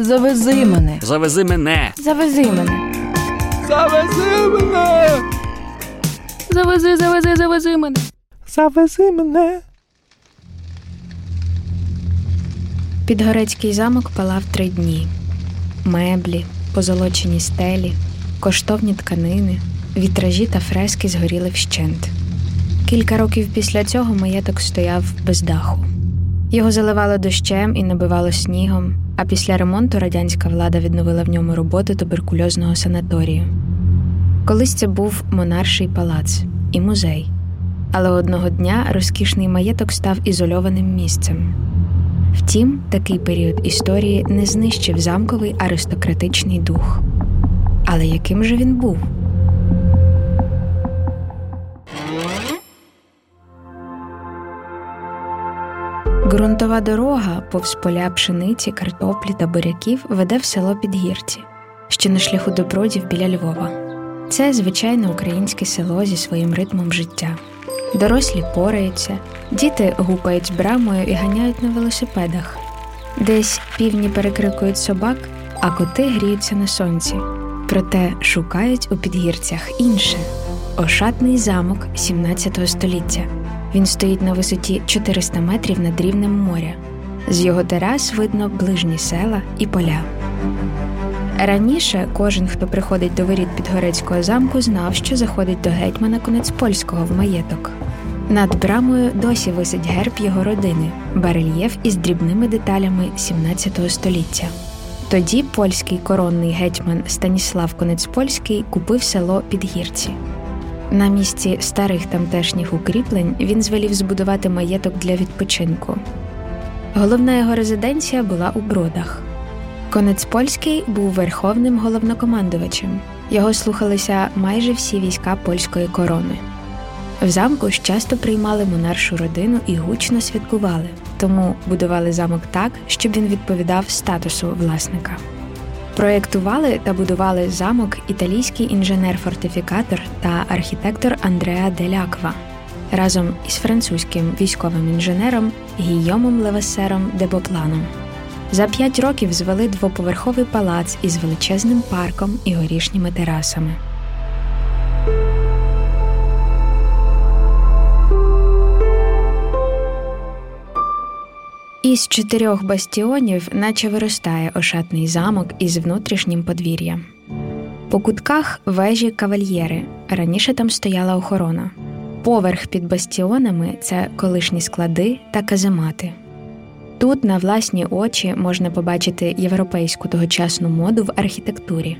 Завези мене. Завези мене. Завези мене. Завези мене. Завези, завези, завези мене. Завези мене. Підгорецький замок палав три дні: меблі, позолочені стелі, коштовні тканини, вітражі та фрески згоріли вщент. Кілька років після цього маєток стояв без даху. Його заливало дощем і набивало снігом, а після ремонту радянська влада відновила в ньому роботу туберкульозного санаторію. Колись це був монарший палац і музей. Але одного дня розкішний маєток став ізольованим місцем. Втім, такий період історії не знищив замковий аристократичний дух. Але яким же він був? Ґрунтова дорога повз поля пшениці, картоплі та буряків веде в село Підгірці, що на шляху до бродів біля Львова. Це звичайне українське село зі своїм ритмом життя. Дорослі пораються, діти гупають брамою і ганяють на велосипедах. Десь півні перекрикують собак, а коти гріються на сонці. Проте шукають у підгірцях інше ошатний замок 17 століття. Він стоїть на висоті 400 метрів над рівнем моря. З його терас видно ближні села і поля. Раніше кожен, хто приходить до воріт Підгорецького замку, знав, що заходить до гетьмана Конецпольського в маєток. Над брамою досі висить герб його родини, барельєф із дрібними деталями 17 століття. Тоді польський коронний гетьман Станіслав Конецпольський купив село Підгірці. На місці старих тамтешніх укріплень він звелів збудувати маєток для відпочинку. Головна його резиденція була у бродах. Конець польський був верховним головнокомандувачем. Його слухалися майже всі війська польської корони. В замку ж часто приймали монаршу родину і гучно святкували, тому будували замок так, щоб він відповідав статусу власника. Проєктували та будували замок італійський інженер-фортифікатор та архітектор Андреа Деляква разом із французьким військовим інженером Гійомом Левесером де Бопланом. За п'ять років звели двоповерховий палац із величезним парком і горішніми терасами. Із чотирьох бастіонів, наче виростає ошатний замок із внутрішнім подвір'ям. По кутках вежі кавальєри. Раніше там стояла охорона. Поверх під бастіонами це колишні склади та каземати. Тут на власні очі можна побачити європейську тогочасну моду в архітектурі,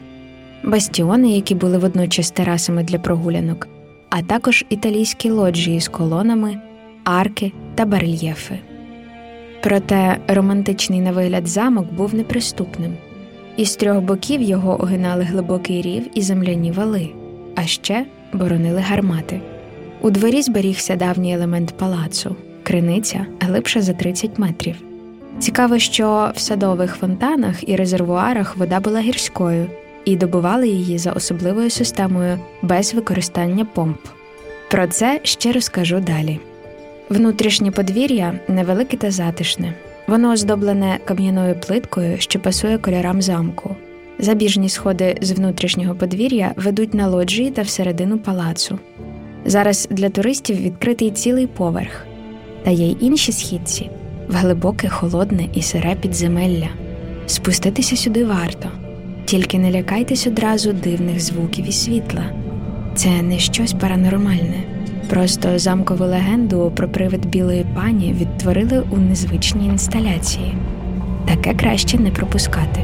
бастіони, які були водночас терасами для прогулянок, а також італійські лоджії з колонами, арки та барельєфи. Проте романтичний на вигляд замок був неприступним. Із трьох боків його огинали глибокий рів і земляні вали, а ще боронили гармати. У дворі зберігся давній елемент палацу криниця глибша за 30 метрів. Цікаво, що в садових фонтанах і резервуарах вода була гірською, і добували її за особливою системою без використання помп. Про це ще розкажу далі. Внутрішнє подвір'я невелике та затишне. Воно оздоблене кам'яною плиткою, що пасує кольорам замку. Забіжні сходи з внутрішнього подвір'я ведуть на лоджії та всередину палацу. Зараз для туристів відкритий цілий поверх, та є й інші східці в глибоке, холодне і сире підземелля. Спуститися сюди варто, тільки не лякайтесь одразу дивних звуків і світла. Це не щось паранормальне. Просто замкову легенду про привид білої пані відтворили у незвичній інсталяції. Таке краще не пропускати.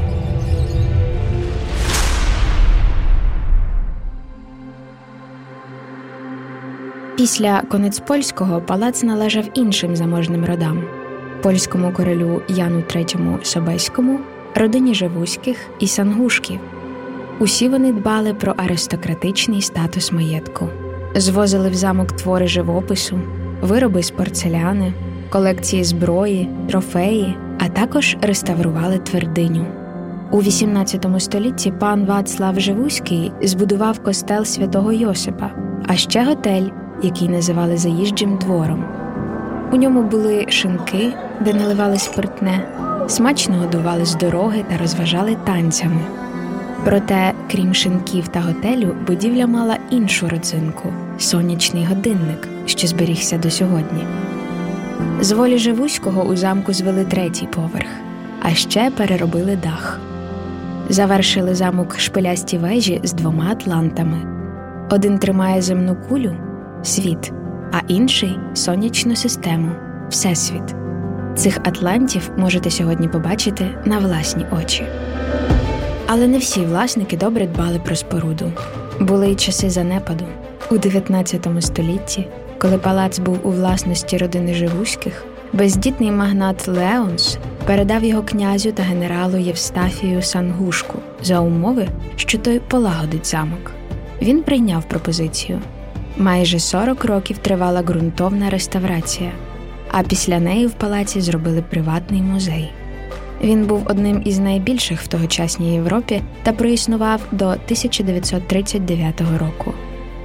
Після конець польського палац належав іншим заможним родам польському королю Яну III Собеському, родині Живуських і Сангушків. Усі вони дбали про аристократичний статус маєтку, звозили в замок твори живопису, вироби з порцеляни, колекції зброї, трофеї, а також реставрували твердиню. У XVIII столітті пан Вацлав Живуський збудував костел святого Йосипа, а ще готель, який називали заїжджим двором. У ньому були шинки, де наливали спиртне, смачно годували з дороги та розважали танцями. Проте, крім шинків та готелю, будівля мала іншу родзинку сонячний годинник, що зберігся до сьогодні. З волі Живуського у замку звели третій поверх, а ще переробили дах. Завершили замок шпилясті вежі з двома атлантами. Один тримає земну кулю світ, а інший сонячну систему всесвіт. Цих атлантів можете сьогодні побачити на власні очі. Але не всі власники добре дбали про споруду. Були й часи занепаду у 19 столітті, коли палац був у власності родини Живуських, бездітний магнат Леонс передав його князю та генералу Євстафію Сангушку за умови, що той полагодить замок. Він прийняв пропозицію. Майже 40 років тривала ґрунтовна реставрація, а після неї в палаці зробили приватний музей. Він був одним із найбільших в тогочасній Європі та проіснував до 1939 року.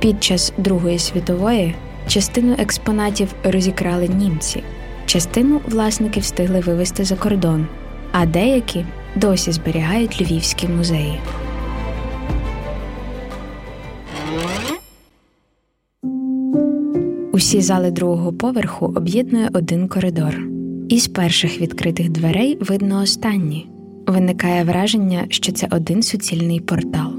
Під час Другої світової частину експонатів розікрали німці, частину власники встигли вивезти за кордон, а деякі досі зберігають львівські музеї. Усі зали другого поверху об'єднує один коридор. Із перших відкритих дверей видно останні. Виникає враження, що це один суцільний портал.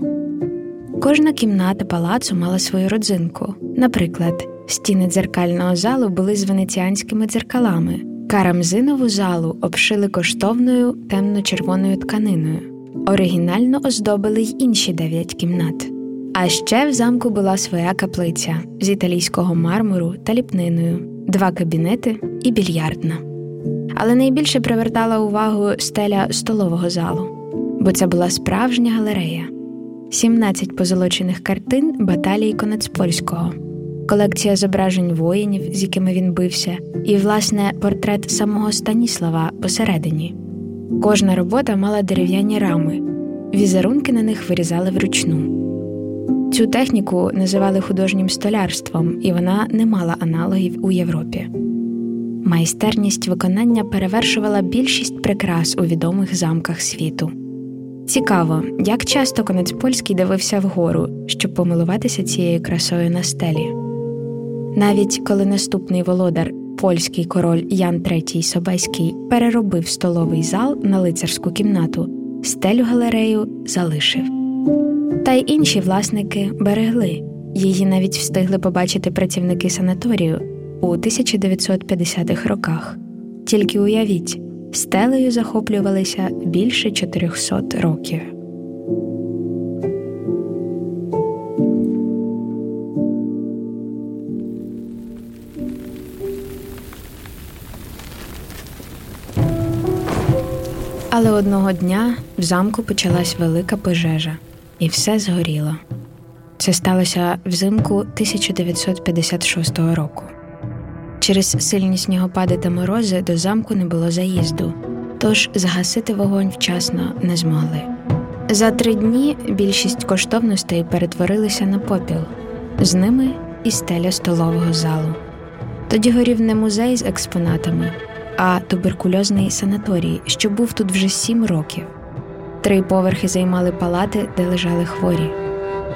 Кожна кімната палацу мала свою родзинку. Наприклад, стіни дзеркального залу були з венеціанськими дзеркалами, карамзинову залу обшили коштовною темно-червоною тканиною, оригінально оздобили й інші дев'ять кімнат. А ще в замку була своя каплиця з італійського мармуру та ліпниною, два кабінети і більярдна. Але найбільше привертала увагу стеля столового залу, бо це була справжня галерея, 17 позолочених картин баталії Конецпольського, колекція зображень воїнів, з якими він бився, і, власне, портрет самого Станіслава посередині. Кожна робота мала дерев'яні рами, візерунки на них вирізали вручну. Цю техніку називали художнім столярством, і вона не мала аналогів у Європі. Майстерність виконання перевершувала більшість прикрас у відомих замках світу. Цікаво, як часто конець польський дивився вгору, щоб помилуватися цією красою на стелі. Навіть коли наступний володар, польський король Ян III Собеський, переробив столовий зал на лицарську кімнату, стелю галерею залишив. Та й інші власники берегли, її навіть встигли побачити працівники санаторію у 1950-х роках. Тільки уявіть, стелею захоплювалися більше 400 років. Але одного дня в замку почалась велика пожежа, і все згоріло. Це сталося взимку 1956 року. Через сильні снігопади та морози до замку не було заїзду, тож загасити вогонь вчасно не змогли. За три дні більшість коштовностей перетворилися на попіл, з ними і стеля столового залу. Тоді горів не музей з експонатами, а туберкульозний санаторій, що був тут вже сім років. Три поверхи займали палати, де лежали хворі,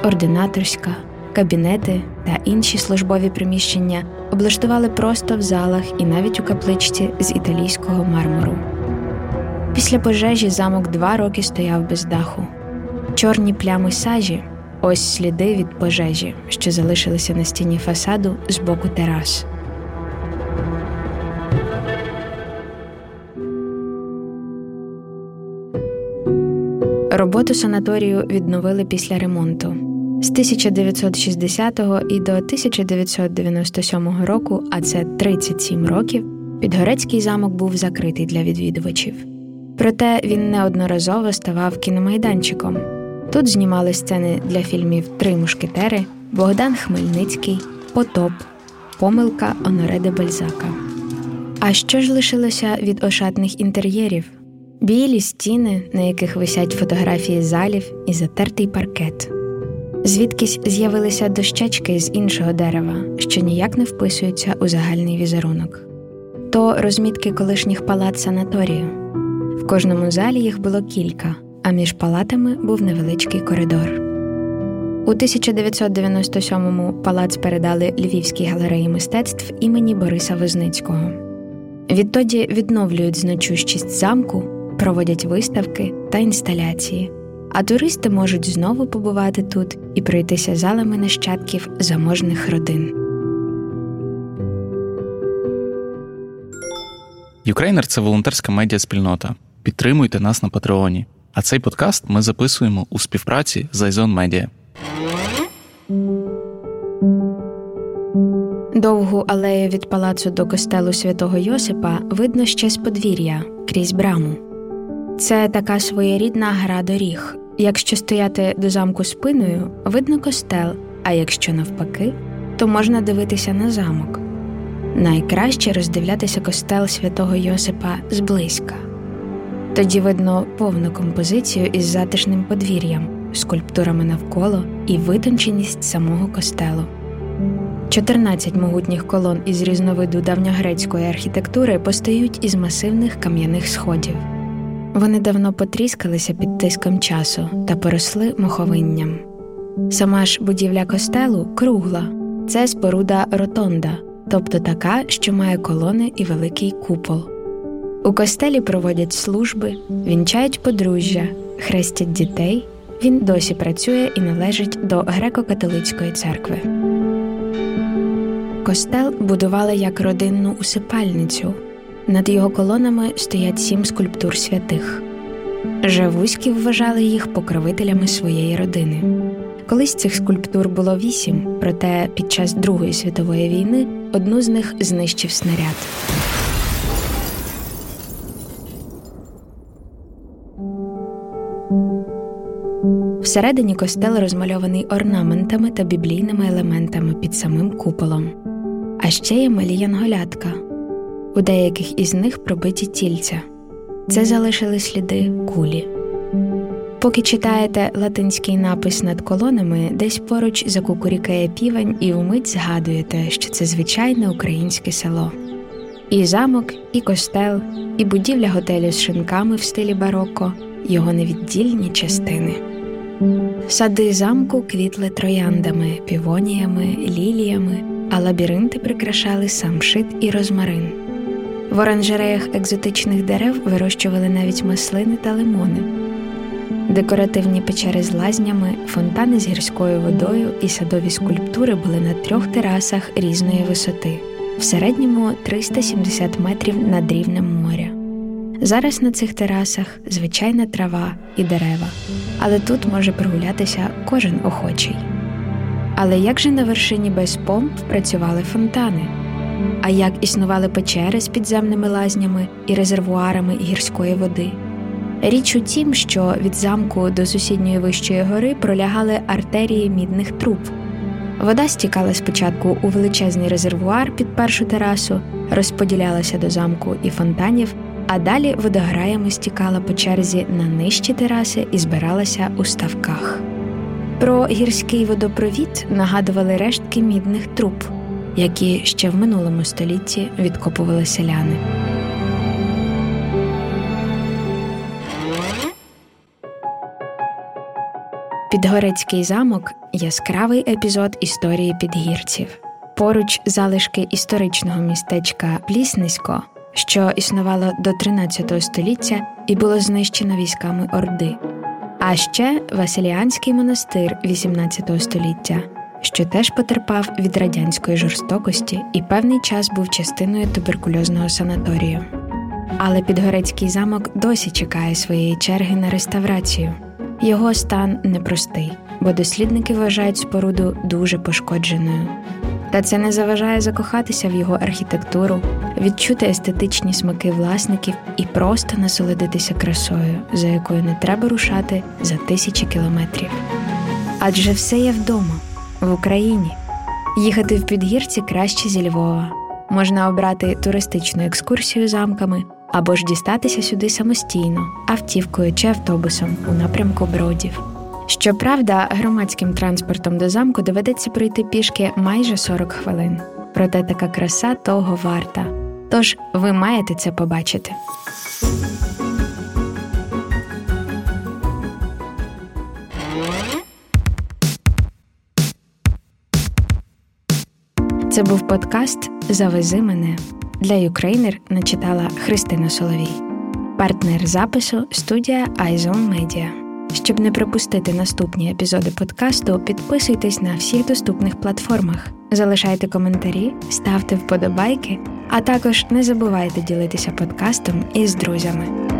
ординаторська, кабінети та інші службові приміщення облаштували просто в залах і навіть у капличці з італійського мармуру. Після пожежі замок два роки стояв без даху. Чорні плями сажі ось сліди від пожежі, що залишилися на стіні фасаду з боку терас. Роботу санаторію відновили після ремонту. З 1960 і до 1997 року, а це 37 років, Підгорецький замок був закритий для відвідувачів. Проте він неодноразово ставав кіномайданчиком. Тут знімали сцени для фільмів Три мушкетери, Богдан Хмельницький, Потоп, Помилка Онореде Бальзака. А що ж лишилося від ошатних інтер'єрів? Білі стіни, на яких висять фотографії залів і затертий паркет. Звідкись з'явилися дощечки з іншого дерева, що ніяк не вписуються у загальний візерунок, то розмітки колишніх палат санаторію. В кожному залі їх було кілька, а між палатами був невеличкий коридор. У 1997-му палац передали Львівській галереї мистецтв імені Бориса Визницького. Відтоді відновлюють значущість замку, проводять виставки та інсталяції, а туристи можуть знову побувати тут і пройтися залами нащадків заможних родин. Ukraїner це волонтерська медіаспільнота. Підтримуйте нас на Патреоні. А цей подкаст ми записуємо у співпраці з Izone Media. Довгу алею від палацу до костелу святого Йосипа видно ще з подвір'я крізь браму. Це така своєрідна гра доріг. Якщо стояти до замку спиною, видно костел, а якщо навпаки, то можна дивитися на замок. Найкраще роздивлятися костел святого Йосипа зблизька. Тоді видно повну композицію із затишним подвір'ям, скульптурами навколо і витонченість самого костелу. 14 могутніх колон із різновиду давньогрецької архітектури постають із масивних кам'яних сходів. Вони давно потріскалися під тиском часу та поросли моховинням. Сама ж будівля костелу кругла, це споруда ротонда, тобто така, що має колони і великий купол. У костелі проводять служби, вінчають подружжя, хрестять дітей. Він досі працює і належить до греко-католицької церкви. Костел будували як родинну усипальницю. Над його колонами стоять сім скульптур святих. Живуські вважали їх покровителями своєї родини. Колись цих скульптур було вісім, проте під час Другої світової війни одну з них знищив снаряд. Всередині костел розмальований орнаментами та біблійними елементами під самим куполом. А ще є малі янголятка. У деяких із них пробиті тільця. Це залишили сліди кулі. Поки читаєте латинський напис над колонами, десь поруч закукурікає півень і вмить згадуєте, що це звичайне українське село. І замок, і костел, і будівля готелю з шинками в стилі бароко, його невіддільні частини. Сади замку квітли трояндами, півоніями, ліліями, а лабіринти прикрашали самшит і розмарин. В оранжереях екзотичних дерев вирощували навіть маслини та лимони. Декоративні печери з лазнями, фонтани з гірською водою і садові скульптури були на трьох терасах різної висоти, в середньому 370 метрів над рівнем моря. Зараз на цих терасах звичайна трава і дерева, але тут може прогулятися кожен охочий. Але як же на вершині без помп працювали фонтани? А як існували печери з підземними лазнями і резервуарами гірської води? Річ у тім, що від замку до сусідньої вищої гори пролягали артерії мідних труб. Вода стікала спочатку у величезний резервуар під першу терасу, розподілялася до замку і фонтанів, а далі водограями стікала по черзі на нижчі тераси і збиралася у ставках. Про гірський водопровід нагадували рештки мідних труб, які ще в минулому столітті відкопували селяни. Підгорецький замок яскравий епізод історії підгірців. Поруч залишки історичного містечка Пліснисько, що існувало до 13 століття і було знищено військами Орди, а ще Василіанський монастир 18 століття, що теж потерпав від радянської жорстокості і певний час був частиною туберкульозного санаторію. Але Підгорецький замок досі чекає своєї черги на реставрацію. Його стан непростий, бо дослідники вважають споруду дуже пошкодженою. Та це не заважає закохатися в його архітектуру, відчути естетичні смаки власників і просто насолодитися красою, за якою не треба рушати за тисячі кілометрів. Адже все є вдома, в Україні. Їхати в підгірці краще зі Львова. Можна обрати туристичну екскурсію замками або ж дістатися сюди самостійно, автівкою чи автобусом у напрямку бродів. Щоправда, громадським транспортом до замку доведеться пройти пішки майже 40 хвилин. Проте така краса того варта. Тож ви маєте це побачити. Це був подкаст Завези мене для Ukraїner начитала Христина Соловій, партнер запису студія iZone Media. Щоб не пропустити наступні епізоди подкасту, підписуйтесь на всіх доступних платформах, залишайте коментарі, ставте вподобайки, а також не забувайте ділитися подкастом із друзями.